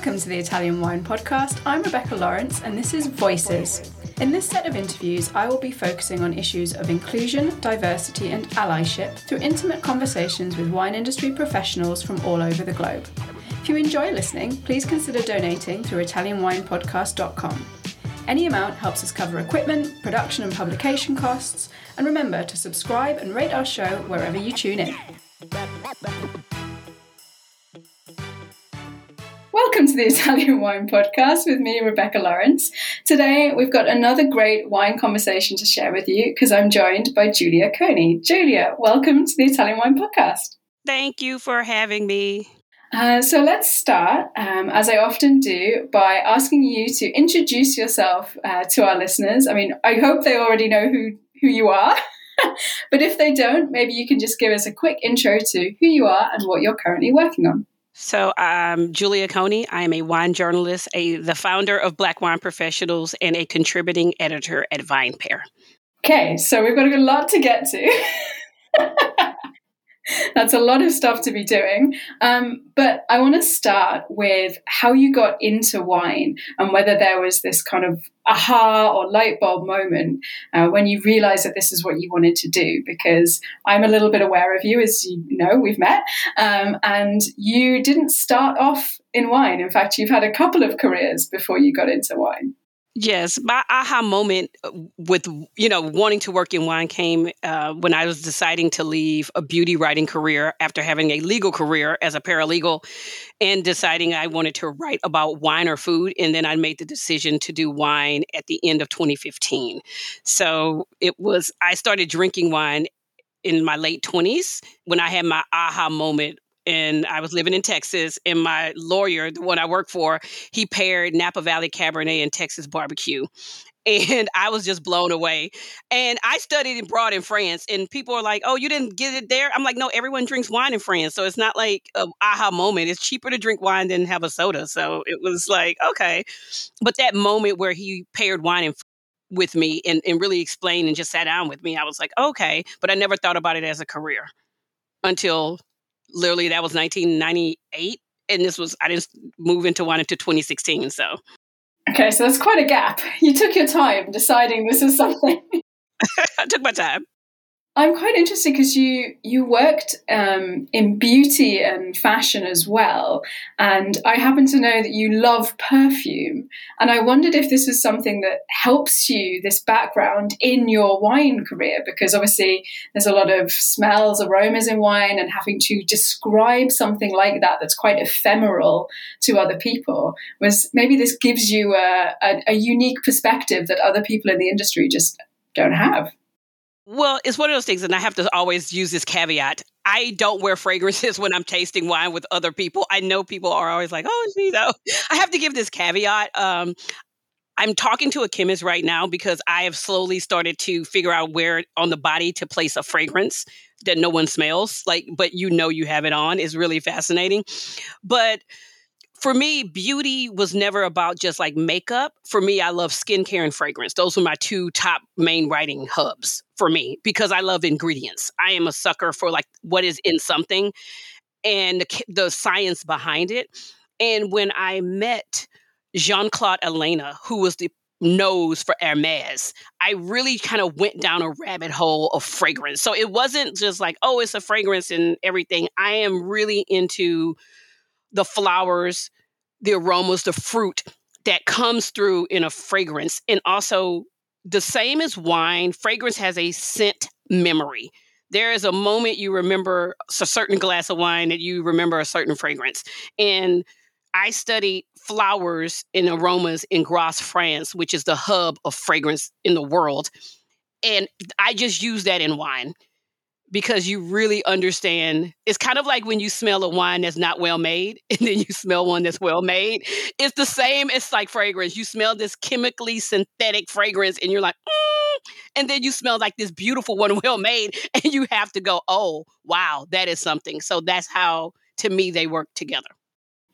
Welcome to the Italian Wine Podcast. I'm Rebecca Lawrence, and this is Voices. In this set of interviews, I will be focusing on issues of inclusion, diversity, and allyship through intimate conversations with wine industry professionals from all over the globe. If you enjoy listening, please consider donating through ItalianWinePodcast.com. Any amount helps us cover equipment, production, and publication costs. And remember to subscribe and rate our show wherever you tune in. Welcome to the Italian Wine Podcast with me, Rebecca Lawrence. Today we've got another great wine conversation to share with you because I'm joined by Julia Coney. Julia, welcome to the Italian Wine Podcast. Thank you for having me. Uh, so let's start, um, as I often do, by asking you to introduce yourself uh, to our listeners. I mean, I hope they already know who, who you are, but if they don't, maybe you can just give us a quick intro to who you are and what you're currently working on. So um, I'm Julia Coney. I am a wine journalist, a the founder of Black Wine Professionals, and a contributing editor at VinePair. Okay, so we've got a lot to get to. That's a lot of stuff to be doing. Um, but I want to start with how you got into wine and whether there was this kind of aha or light bulb moment uh, when you realized that this is what you wanted to do. Because I'm a little bit aware of you, as you know, we've met, um, and you didn't start off in wine. In fact, you've had a couple of careers before you got into wine. Yes, my aha moment uh, with you know wanting to work in wine came uh, when I was deciding to leave a beauty writing career after having a legal career as a paralegal, and deciding I wanted to write about wine or food, and then I made the decision to do wine at the end of 2015. So it was I started drinking wine in my late 20s when I had my aha moment and I was living in Texas, and my lawyer, the one I work for, he paired Napa Valley Cabernet and Texas barbecue. And I was just blown away. And I studied abroad in France, and people are like, "Oh, you didn't get it there?" I'm like, "No, everyone drinks wine in France, so it's not like aha moment. It's cheaper to drink wine than have a soda." So it was like, okay. But that moment where he paired wine and with me and, and really explained and just sat down with me, I was like, okay. But I never thought about it as a career until literally that was 1998 and this was i didn't move into one until 2016 so. Okay so that's quite a gap. You took your time deciding this is something. I took my time I'm quite interested because you you worked um, in beauty and fashion as well, and I happen to know that you love perfume, and I wondered if this was something that helps you this background in your wine career because obviously there's a lot of smells, aromas in wine, and having to describe something like that that's quite ephemeral to other people was maybe this gives you a, a, a unique perspective that other people in the industry just don't have. Well, it's one of those things, and I have to always use this caveat. I don't wear fragrances when I'm tasting wine with other people. I know people are always like, "Oh, you know." I have to give this caveat. Um, I'm talking to a chemist right now because I have slowly started to figure out where on the body to place a fragrance that no one smells, like, but you know you have it on. is really fascinating. But for me, beauty was never about just like makeup. For me, I love skincare and fragrance. Those were my two top main writing hubs for me because I love ingredients. I am a sucker for like what is in something and the, the science behind it. And when I met Jean Claude Ellena, who was the nose for Hermes, I really kind of went down a rabbit hole of fragrance. So it wasn't just like, oh, it's a fragrance and everything. I am really into the flowers, the aromas, the fruit that comes through in a fragrance. And also, the same as wine, fragrance has a scent memory. There is a moment you remember a certain glass of wine that you remember a certain fragrance. And I studied flowers and aromas in Grasse, France, which is the hub of fragrance in the world. And I just use that in wine because you really understand. It's kind of like when you smell a wine that's not well made and then you smell one that's well made. It's the same as like fragrance. You smell this chemically synthetic fragrance and you're like, mm, and then you smell like this beautiful one well made and you have to go, oh, wow, that is something. So that's how, to me, they work together.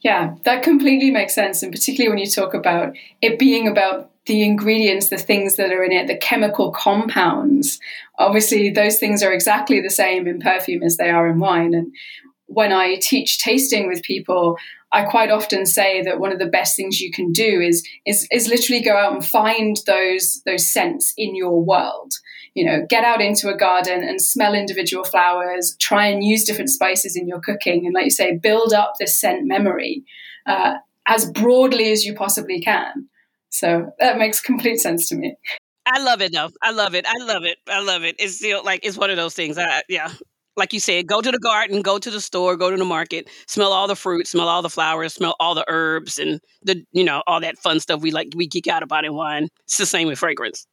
Yeah, that completely makes sense. And particularly when you talk about it being about the ingredients, the things that are in it, the chemical compounds. Obviously, those things are exactly the same in perfume as they are in wine. And when I teach tasting with people, I quite often say that one of the best things you can do is is is literally go out and find those those scents in your world. You know, get out into a garden and smell individual flowers. Try and use different spices in your cooking, and like you say, build up this scent memory uh, as broadly as you possibly can. So that makes complete sense to me. I love it though. I love it. I love it. I love it. It's still like it's one of those things. I, yeah, like you said, go to the garden, go to the store, go to the market, smell all the fruit, smell all the flowers, smell all the herbs, and the you know all that fun stuff we like we geek out about in wine. It's the same with fragrance.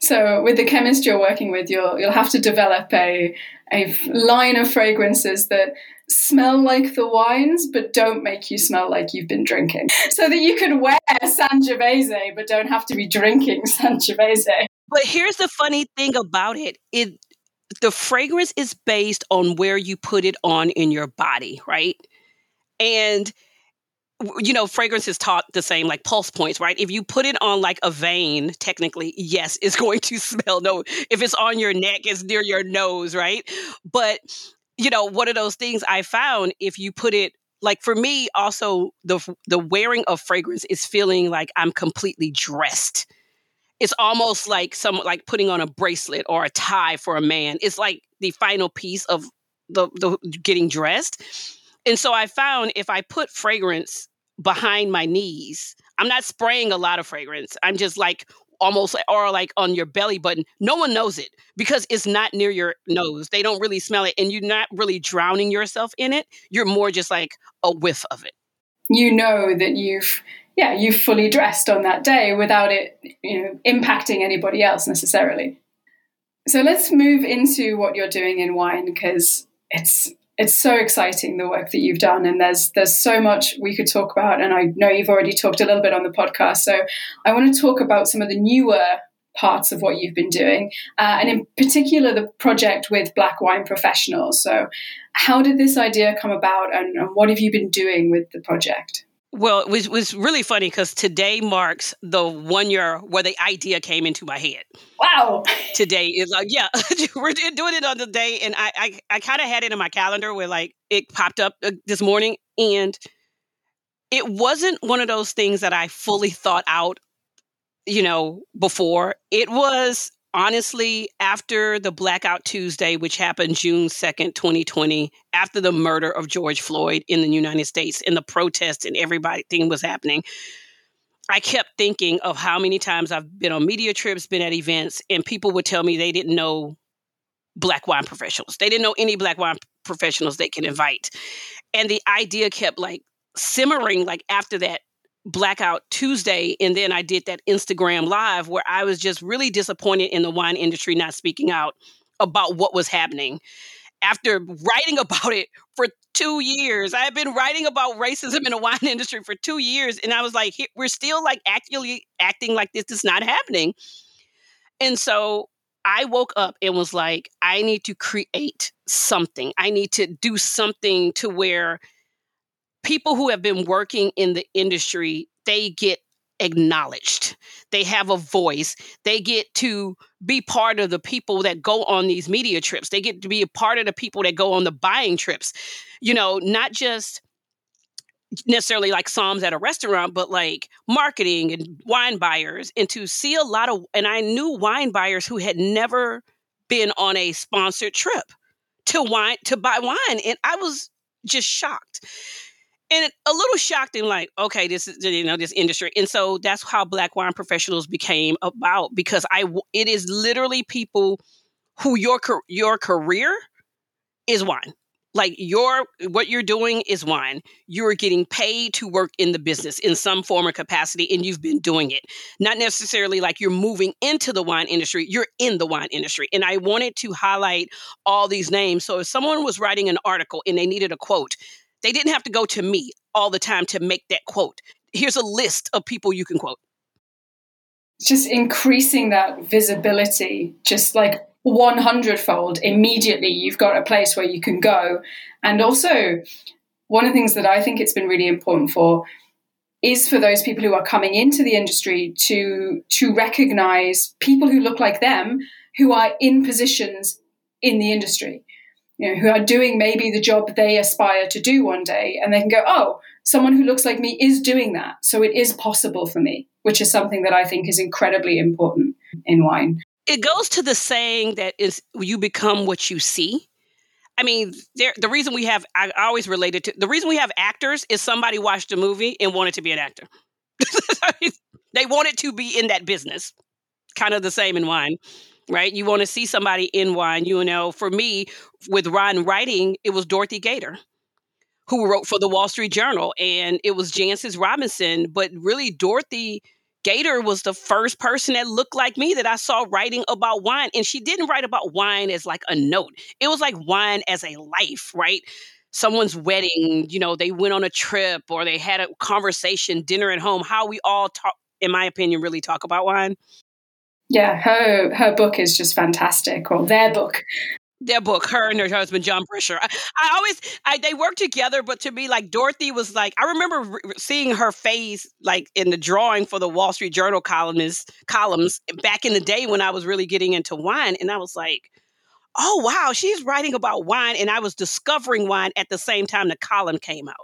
So, with the chemist you're working with, you'll you'll have to develop a a line of fragrances that smell like the wines, but don't make you smell like you've been drinking, so that you can wear Sangiovese but don't have to be drinking Sangiovese. But here's the funny thing about it: it the fragrance is based on where you put it on in your body, right? And you know, fragrance is taught the same, like pulse points, right? If you put it on like a vein, technically, yes, it's going to smell. No, if it's on your neck, it's near your nose, right? But you know, one of those things I found if you put it like for me, also the the wearing of fragrance is feeling like I'm completely dressed it's almost like some like putting on a bracelet or a tie for a man. It's like the final piece of the, the getting dressed. And so I found if I put fragrance behind my knees, I'm not spraying a lot of fragrance. I'm just like almost or like on your belly button. No one knows it because it's not near your nose. They don't really smell it and you're not really drowning yourself in it. You're more just like a whiff of it. You know that you've yeah, you've fully dressed on that day without it, you know, impacting anybody else necessarily. So let's move into what you're doing in wine because it's it's so exciting the work that you've done and there's there's so much we could talk about and I know you've already talked a little bit on the podcast so I want to talk about some of the newer parts of what you've been doing uh, and in particular the project with black wine professionals so how did this idea come about and, and what have you been doing with the project well, it was, was really funny because today marks the one year where the idea came into my head. Wow. Today is like, yeah, we're doing it on the day. And I, I, I kind of had it in my calendar where like it popped up uh, this morning. And it wasn't one of those things that I fully thought out, you know, before. It was honestly, after the Blackout Tuesday, which happened June 2nd, 2020, after the murder of George Floyd in the United States and the protests and everything was happening, I kept thinking of how many times I've been on media trips, been at events, and people would tell me they didn't know black wine professionals. They didn't know any black wine professionals they can invite. And the idea kept like simmering like after that Blackout Tuesday, and then I did that Instagram live where I was just really disappointed in the wine industry not speaking out about what was happening. After writing about it for two years, I had been writing about racism in the wine industry for two years, and I was like, we're still like actually acting like this is not happening. And so I woke up and was like, I need to create something. I need to do something to where people who have been working in the industry, they get acknowledged. They have a voice. They get to be part of the people that go on these media trips. They get to be a part of the people that go on the buying trips. You know, not just necessarily like somms at a restaurant, but like marketing and wine buyers, and to see a lot of, and I knew wine buyers who had never been on a sponsored trip to wine to buy wine, and I was just shocked and a little shocked and like okay this is you know this industry and so that's how black wine professionals became about because i it is literally people who your your career is wine. Like your what you're doing is wine. You're getting paid to work in the business in some form or capacity and you've been doing it. Not necessarily like you're moving into the wine industry you're in the wine industry and i wanted to highlight all these names. So if someone was writing an article and they needed a quote they didn't have to go to me all the time to make that quote. Here's a list of people you can quote. Just increasing that visibility, just like 100 fold immediately, you've got a place where you can go. And also, one of the things that I think it's been really important for is for those people who are coming into the industry to to recognize people who look like them who are in positions in the industry you know, who are doing maybe the job they aspire to do one day, and they can go, oh, someone who looks like me is doing that. So it is possible for me, which is something that I think is incredibly important in wine. It goes to the saying that is you become what you see. I mean, the reason we have, I always related to the reason we have actors is somebody watched a movie and wanted to be an actor. they wanted to be in that business. Kind of the same in wine right? You want to see somebody in wine. You know, for me, with wine writing, it was Dorothy Gaiter who wrote for the Wall Street Journal, and it was Jancis Robinson. But really, Dorothy Gaiter was the first person that looked like me that I saw writing about wine. And she didn't write about wine as like a note, it was like wine as a life, right? Someone's wedding, you know, they went on a trip or they had a conversation, dinner at home, how we all talk, in my opinion, really talk about wine. Yeah, her her book is just fantastic, or their book. Their book, her and her husband John Brecher. I, I always, I, they work together, but to me, like Dorothy was like, I remember re- seeing her face like in the drawing for the Wall Street Journal columnist columns back in the day when I was really getting into wine, and I was like, oh wow, she's writing about wine, and I was discovering wine at the same time the column came out.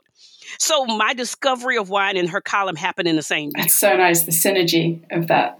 So my discovery of wine and her column happened in the same year. That's so nice, the synergy of that.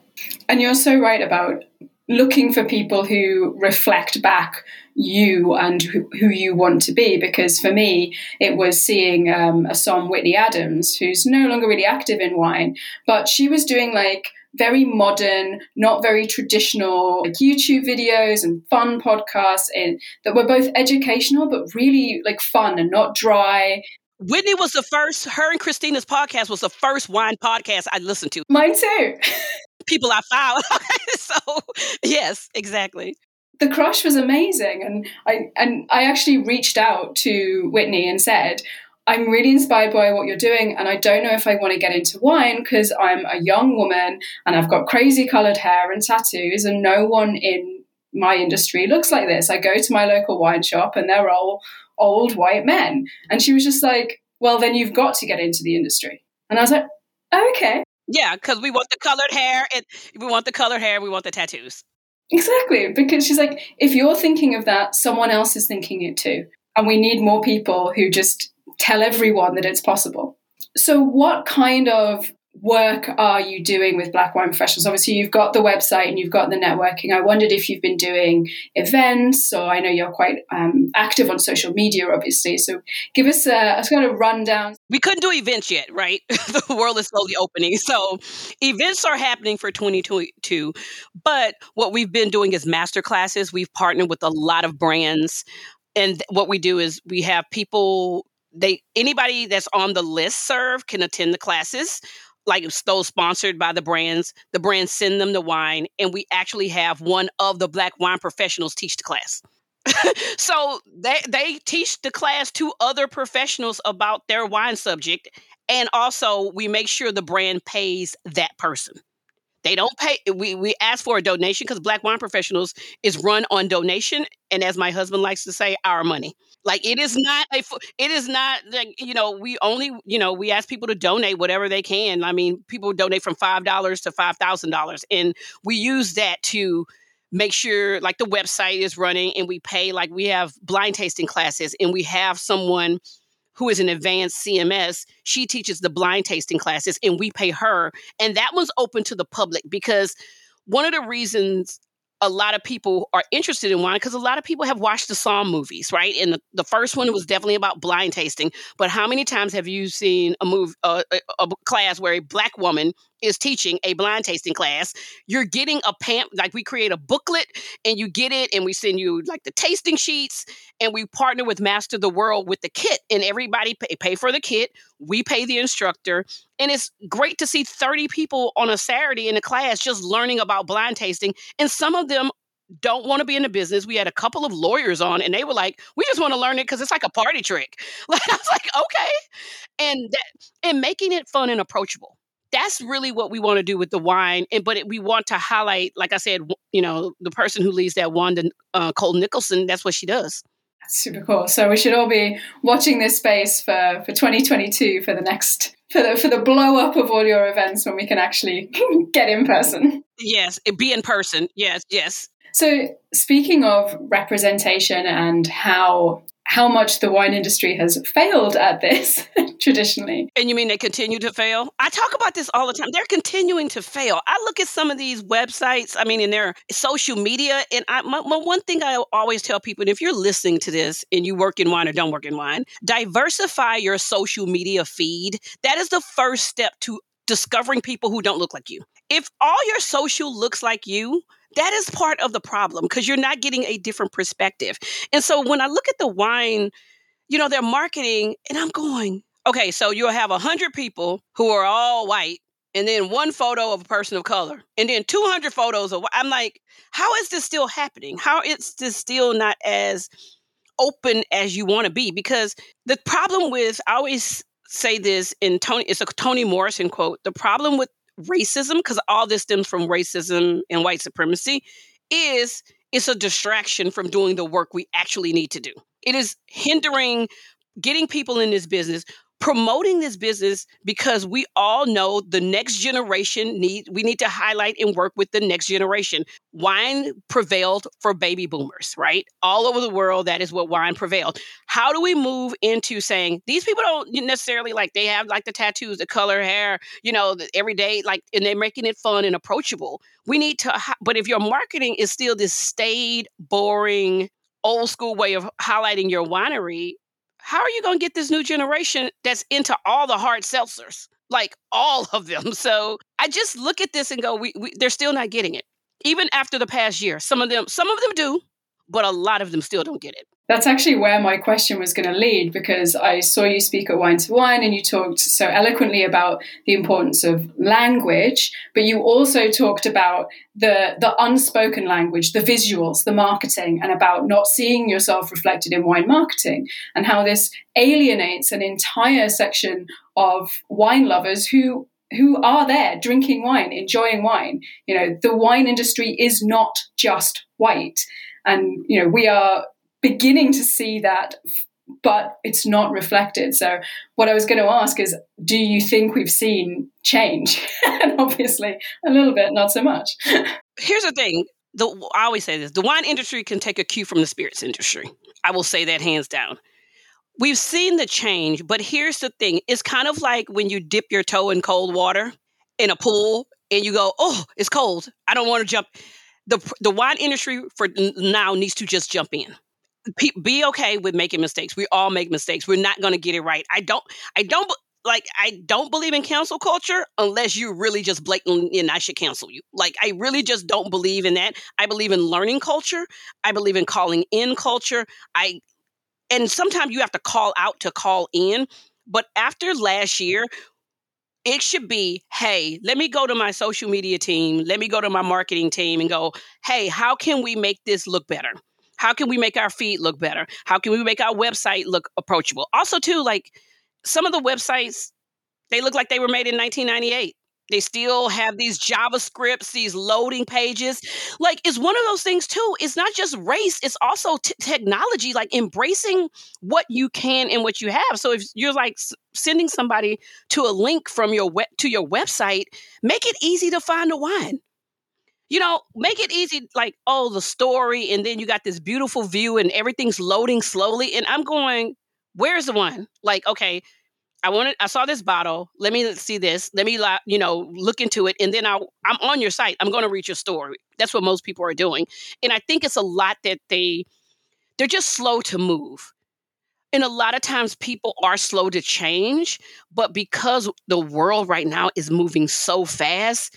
And you're so right about looking for people who reflect back you and who, who you want to be. Because for me, it was seeing um, a song, Whitney Adams, who's no longer really active in wine, but she was doing like very modern, not very traditional like YouTube videos and fun podcasts in, that were both educational but really like fun and not dry. Whitney was the first, her and Christina's podcast was the first wine podcast I listened to. Mine too. people I found. so yes, exactly. The crush was amazing, and I and I actually reached out to Whitney and said, I'm really inspired by what you're doing, and I don't know if I want to get into wine because I'm a young woman and I've got crazy colored hair and tattoos, and no one in my industry looks like this. I go to my local wine shop and they're all old white men. And she was just like, Well, then you've got to get into the industry. And I was like, oh, Okay. Yeah, because we want the colored hair and we want the colored hair, we want the tattoos. Exactly, because she's like, if you're thinking of that, someone else is thinking it too. And we need more people who just tell everyone that it's possible. So, what kind of work are you doing with Black Wine Professionals? Obviously, you've got the website and you've got the networking. I wondered if you've been doing events, so I know you're quite um, active on social media, obviously. So give us a, a kind of rundown. We couldn't do events yet, right? the world is slowly opening. So events are happening for 2022. But what we've been doing is master classes. We've partnered with a lot of brands. And what we do is we have people they anybody that's on the list serve can attend the classes like those sponsored by the brands. The brands send them the wine, and we actually have one of the black wine professionals teach the class. so they they teach the class to other professionals about their wine subject, and also we make sure the brand pays that person. They don't pay. We we ask for a donation because Black Wine Professionals is run on donation, and as my husband likes to say, our money. Like it is not a. It is not like you know. We only you know we ask people to donate whatever they can. I mean, people donate from five dollars to five thousand dollars, and we use that to make sure like the website is running, and we pay like we have blind tasting classes, and we have someone who is an advanced CMS, she teaches the blind tasting classes and we pay her. And that one's open to the public because one of the reasons a lot of people are interested in wine because a lot of people have watched the Somm movies, right? And the, the first one was definitely about blind tasting. But how many times have you seen a move uh, a, a, class where a black woman is teaching a blind tasting class? You're getting a pamp like we create a booklet and you get it, and we send you like the tasting sheets, and we partner with Master the World with the kit, and everybody pay, pay for the kit. We pay the instructor, and it's great to see 30 people on a Saturday in a class just learning about blind tasting. And some of them don't want to be in the business. We had a couple of lawyers on and they were like, we just want to learn it because it's like a party trick. Like I was like, okay. And that and making it fun and approachable. That's really what we want to do with the wine. And but it, we want to highlight, like I said, you know, the person who leads that Wanda uh, Cole Nicholson, that's what she does. That's super cool. So we should all be watching this space for, for 2022 for the next for the for the blow up of all your events when we can actually get in person. Yes, be in person. Yes, yes. So, speaking of representation and how how much the wine industry has failed at this traditionally. And you mean they continue to fail? I talk about this all the time. They're continuing to fail. I look at some of these websites, I mean, in their social media, and I, my, my one thing I always tell people, and if you're listening to this and you work in wine or don't work in wine, diversify your social media feed. That is the first step to discovering people who don't look like you. If all your social looks like you, that is part of the problem because you're not getting a different perspective. And so when I look at the wine, you know, they're marketing, and I'm going, okay, so you'll have 100 people who are all white, and then one photo of a person of color, and then 200 photos of, I'm like, how is this still happening? How is this still not as open as you want to be? Because the problem with, I always say this in tony it's a Toni Morrison quote. The problem with racism, because all this stems from racism and white supremacy, is it's a distraction from doing the work we actually need to do. It is hindering getting people in this business promoting this business because we all know the next generation need we need to highlight and work with the next generation. Wine prevailed for baby boomers right? All over the world that is what wine prevailed. How do we move into saying these people don't necessarily like they have like the tattoos the color hair you know the everyday like and they're making it fun and approachable. We need to but if your marketing is still this staid boring old school way of highlighting your winery how are you going to get this new generation that's into all the hard seltzers? Like all of them. So I just look at this and go, we, we, they're still not getting it. Even after the past year, some of them, some of them do, but a lot of them still don't get it. That's actually where my question was going to lead because I saw you speak at wine2wine and you talked so eloquently about the importance of language, but you also talked about the, the unspoken language, the visuals, the marketing, and about not seeing yourself reflected in wine marketing and how this alienates an entire section of wine lovers who who are there drinking wine, enjoying wine. You know, the wine industry is not just white. And, you know, we are beginning to see that but it's not reflected. So, what I was going to ask is do you think we've seen change? and obviously, a little bit, not so much. Here's the thing the, I always say this the wine industry can take a cue from the spirits industry. I will say that hands down. We've seen the change, but here's the thing it's kind of like when you dip your toe in cold water in a pool and you go, oh, it's cold. I don't want to jump. The, the wine industry for now needs to just jump in be okay with making mistakes. We all make mistakes. We're not going to get it right. I don't. I don't like. I don't believe in cancel culture unless you really just blatantly and I should cancel you. Like I really just don't believe in that. I believe in learning culture. I believe in calling in culture. I and sometimes you have to call out to call in. But after last year, it should be hey let me go to my social media team let me go to my marketing team and go hey how can we make this look better how can we make our feed look better? How can we make our website look approachable? Also, too, like some of the websites, they look like they were made in 1998. They still have these JavaScripts, these loading pages. Like, it's one of those things, too. It's not just race, it's also t- technology, like embracing what you can and what you have. So, if you're like s- sending somebody to a link from your web to your website, make it easy to find a wine you know, make it easy, like, oh, the story, and then you got this beautiful view and everything's loading slowly. And I'm going, where's the one? Like, okay, I wanted, I saw this bottle. Let me see this. Let me, you know, look into it. And then I'll, I'm on your site. I'm going to read your story. That's what most people are doing. And I think it's a lot that they, they're just slow to move. And a lot of times people are slow to change, but because the world right now is moving so fast,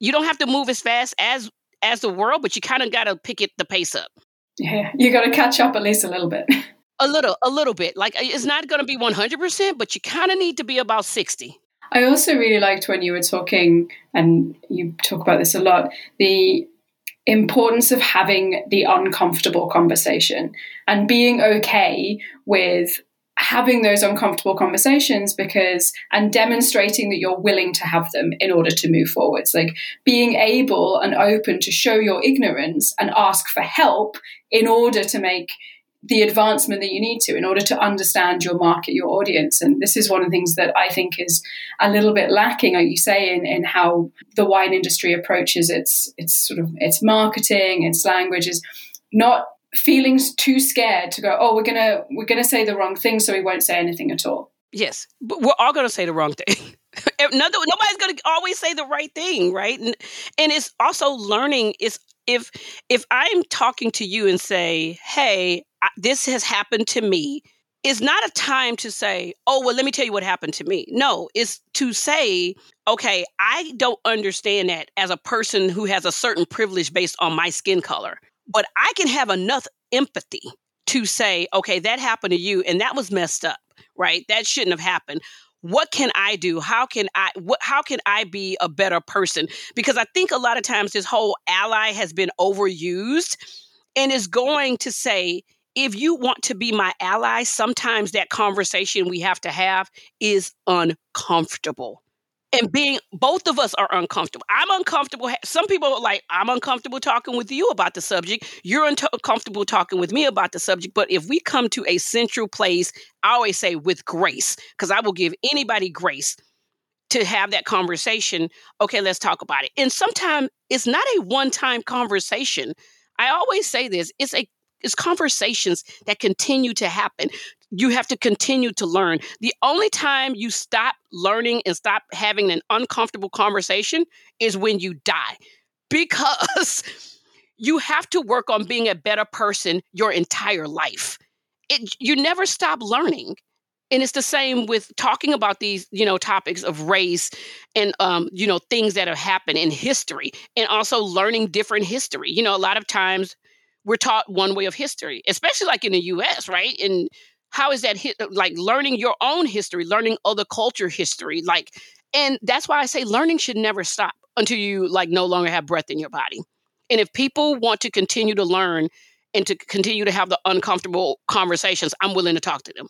you don't have to move as fast as as the world, but you kind of got to pick it the pace up. Yeah, you got to catch up at least a little bit. a little, a little bit. Like uh, it's not going to be one hundred percent, but you kind of need to be about sixty. I also really liked when you were talking, and you talk about this a lot, the importance of having the uncomfortable conversation and being okay with having those uncomfortable conversations because and demonstrating that you're willing to have them in order to move forwards like being able and open to show your ignorance and ask for help in order to make the advancement that you need to in order to understand your market, your audience. And this is one of the things that I think is a little bit lacking, like you say, in, in how the wine industry approaches its its sort of its marketing, its language is not feeling too scared to go, oh, we're gonna we're gonna say the wrong thing, so we won't say anything at all. Yes, but we're all gonna say the wrong thing. nobody's to always say the right thing right and, and it's also learning is if if i'm talking to you and say hey I, this has happened to me is not a time to say oh well let me tell you what happened to me no it's to say okay i don't understand that as a person who has a certain privilege based on my skin color but i can have enough empathy to say okay that happened to you and that was messed up right? That shouldn't have happened. What can i do? How can i what how can i be a better person? Because i think a lot of times this whole ally has been overused and is going to say if you want to be my ally sometimes that conversation we have to have is uncomfortable and being both of us are uncomfortable. I'm uncomfortable. Some people are like, I'm uncomfortable talking with you about the subject. You're uncomfortable talking with me about the subject. But if we come to a central place, I always say with grace, because I will give anybody grace to have that conversation. Okay, let's talk about it. And sometimes it's not a one time conversation. I always say this it's a it's conversations that continue to happen you have to continue to learn. The only time you stop learning and stop having an uncomfortable conversation is when you die. Because you have to work on being a better person your entire life. It, you never stop learning. And it's the same with talking about these, you know, topics of race and, um, you know, things that have happened in history and also learning different history. You know, a lot of times we're taught one way of history, especially like in the US, right? And how is that hit, uh, like learning your own history learning other culture history like and that's why i say learning should never stop until you like no longer have breath in your body and if people want to continue to learn and to continue to have the uncomfortable conversations i'm willing to talk to them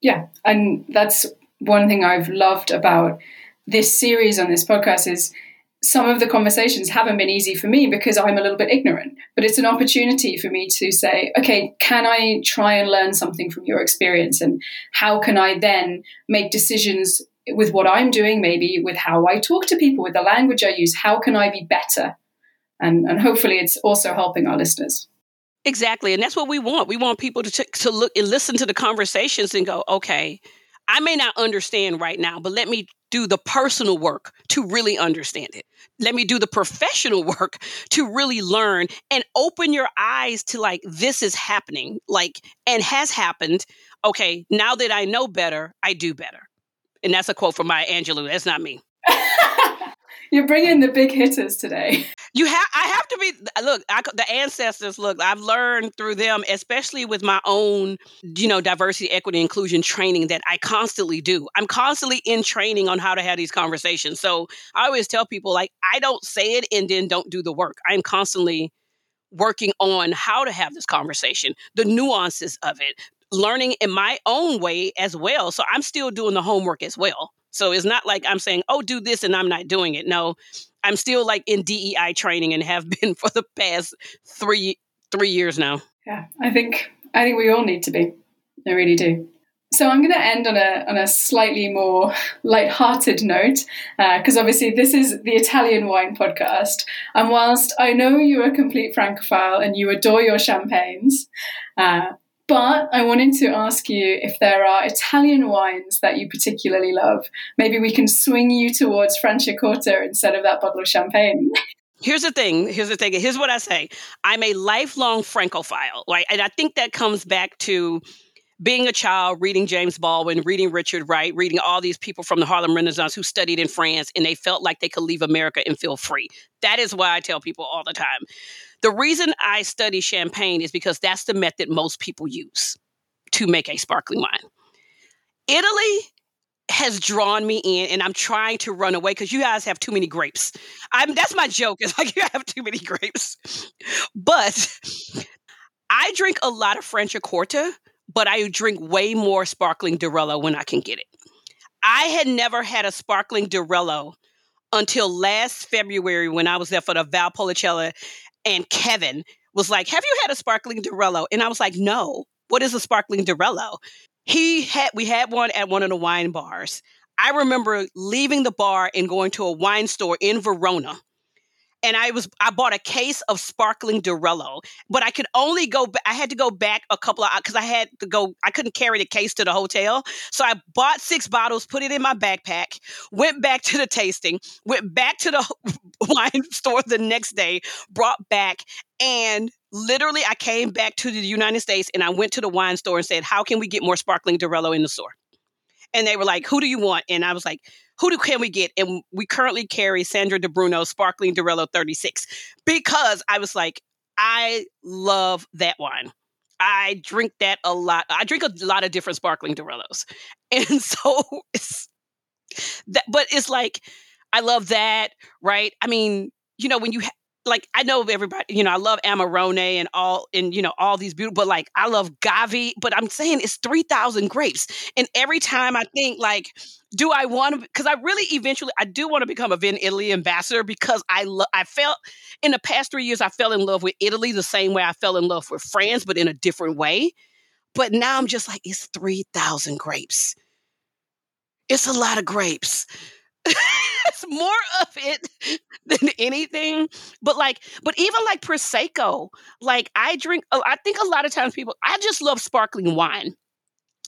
yeah and that's one thing i've loved about this series on this podcast is some of the conversations haven't been easy for me because I'm a little bit ignorant. But it's an opportunity for me to say, okay, can I try and learn something from your experience? And how can I then make decisions with what I'm doing, maybe with how I talk to people, with the language I use? How can I be better? And, and hopefully it's also helping our listeners. Exactly. And that's what we want. We want people to, t- to look and listen to the conversations and go, okay, I may not understand right now, but let me do the personal work to really understand it. Let me do the professional work to really learn and open your eyes to like, this is happening, like, and has happened. Okay, now that I know better, I do better. And that's a quote from Maya Angelou. That's not me. You're bringing the big hitters today. You have. I have to be. Look, I, the ancestors. Look, I've learned through them, especially with my own, you know, diversity, equity, inclusion training that I constantly do. I'm constantly in training on how to have these conversations. So I always tell people, like, I don't say it and then don't do the work. I'm constantly working on how to have this conversation, the nuances of it, learning in my own way as well. So I'm still doing the homework as well. So it's not like I'm saying, oh, do this and I'm not doing it. No, I'm still like in DEI training and have been for the past three three years now. Yeah, I think I think we all need to be. I really do. So I'm going to end on a on a slightly more light-hearted note because uh, obviously this is the Italian wine podcast, and whilst I know you're a complete francophile and you adore your champagnes, uh, but I wanted to ask you if there are Italian wines that you particularly love. Maybe we can swing you towards Franciacorta instead of that bottle of champagne. Here's the thing. Here's the thing. Here's what I say. I'm a lifelong Francophile, right? And I think that comes back to being a child, reading James Baldwin, reading Richard Wright, reading all these people from the Harlem Renaissance who studied in France and they felt like they could leave America and feel free. That is why I tell people all the time the reason I study champagne is because that's the method most people use to make a sparkling wine. Italy has drawn me in and I'm trying to run away because you guys have too many grapes. I'm that's my joke. It's like you have too many grapes. But I drink a lot of French Franciacorta, but I drink way more sparkling Durello when I can get it. I had never had a sparkling Durello until last February when I was there for the Valpolicella and Kevin was like, "Have you had a sparkling Durello?" And I was like, "No. What is a sparkling Durello?" He had we had one at one of the wine bars. I remember leaving the bar and going to a wine store in Verona and I was I bought a case of sparkling Durello, but I could only go. I had to go back a couple of uh, hours because I had to go. I couldn't carry the case to the hotel, so I bought six bottles, put it in my backpack, went back to the tasting, went back to the wine store the next day, brought back, and literally I came back to the United States and I went to the wine store and said, "How can we get more sparkling Durello in the store?" And they were like, "Who do you want?" And I was like who do, can we get? And we currently carry Sandro De Bruno Sparkling Durello 36 because I was like, I love that wine. I drink that a lot. I drink a lot of different sparkling Durellos. And so it's that, but it's like, I love that, right? I mean, you know, when you ha- like I know everybody, you know, I love Amarone and all and you know, all these beautiful, but like I love Gavi, but I'm saying it's 3,000 grapes. And every time I think like, do I want to because I really eventually I do want to become a Vinitaly ambassador because I I felt in the past three years I fell in love with Italy the same way I fell in love with France, but in a different way. But now I'm just like, it's 3,000 grapes. It's a lot of grapes. it's more of it than anything. But like, but even like prosecco, like I drink. Oh, I think a lot of times people. I just love sparkling wine,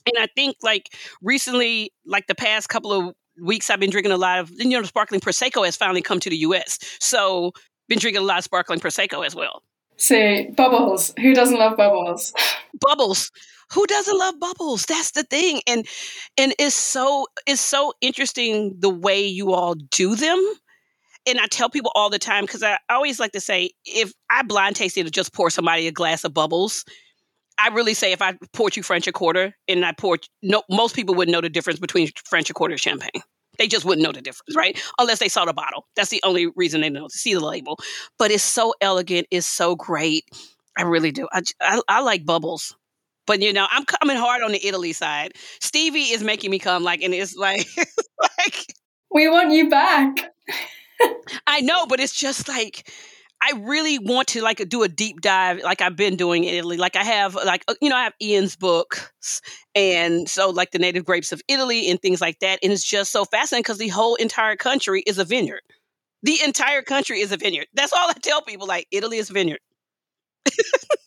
and I think like recently, like the past couple of weeks, I've been drinking a lot of. You know, sparkling prosecco has finally come to the U.S. So been drinking a lot of sparkling prosecco as well. See, bubbles. Who doesn't love bubbles? bubbles who doesn't love bubbles that's the thing and and it's so it's so interesting the way you all do them and I tell people all the time because I always like to say if I blind tasted to just pour somebody a glass of bubbles, I really say if I poured you Franciacorta and I poured no most people wouldn't know the difference between Franciacorta champagne. They just wouldn't know the difference, right? Unless they saw the bottle. That's the only reason they know to see the label. But it's so elegant, it's so great. I really do. I, I, I like bubbles. But you know, I'm coming hard on the Italy side. Stevie is making me come like, and it's like, like we want you back. I know, but it's just like I really want to like do a deep dive, like I've been doing in Italy. Like I have, like uh, you know, I have Ian's books, and so like the native grapes of Italy and things like that. And it's just so fascinating because the whole entire country is a vineyard. The entire country is a vineyard. That's all I tell people. Like Italy is a vineyard.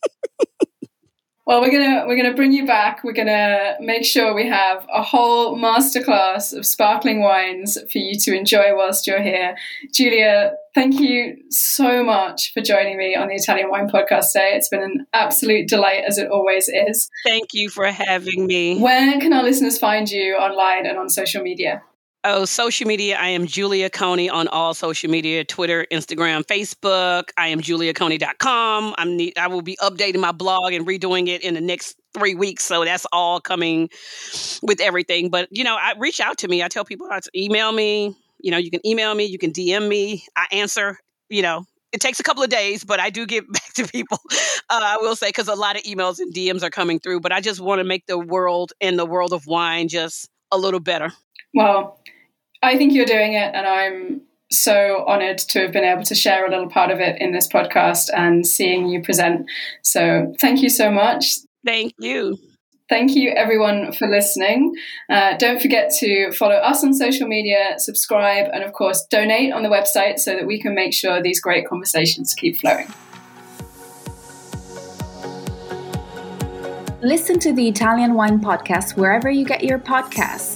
Well, we're gonna we're gonna bring you back. We're gonna make sure we have a whole masterclass of sparkling wines for you to enjoy whilst you're here. Julia, thank you so much for joining me on the Italian Wine Podcast today. It's been an absolute delight, as it always is. Thank you for having me. Where can our listeners find you online and on social media? Oh, social media. I am Julia Coney on all social media Twitter, Instagram, Facebook. I am juliaconey.com. I'm ne- I will be updating my blog and redoing it in the next three weeks. So that's all coming with everything. But, you know, I reach out to me. I tell people to email me. You know, you can email me, you can DM me. I answer, you know, it takes a couple of days, but I do get back to people. Uh, I will say, because a lot of emails and DMs are coming through, but I just want to make the world and the world of wine just a little better. Well, I think you're doing it, and I'm so honored to have been able to share a little part of it in this podcast and seeing you present. So, thank you so much. Thank you. Thank you, everyone, for listening. Uh, don't forget to follow us on social media, subscribe, and of course, donate on the website so that we can make sure these great conversations keep flowing. Listen to the Italian Wine Podcast wherever you get your podcasts.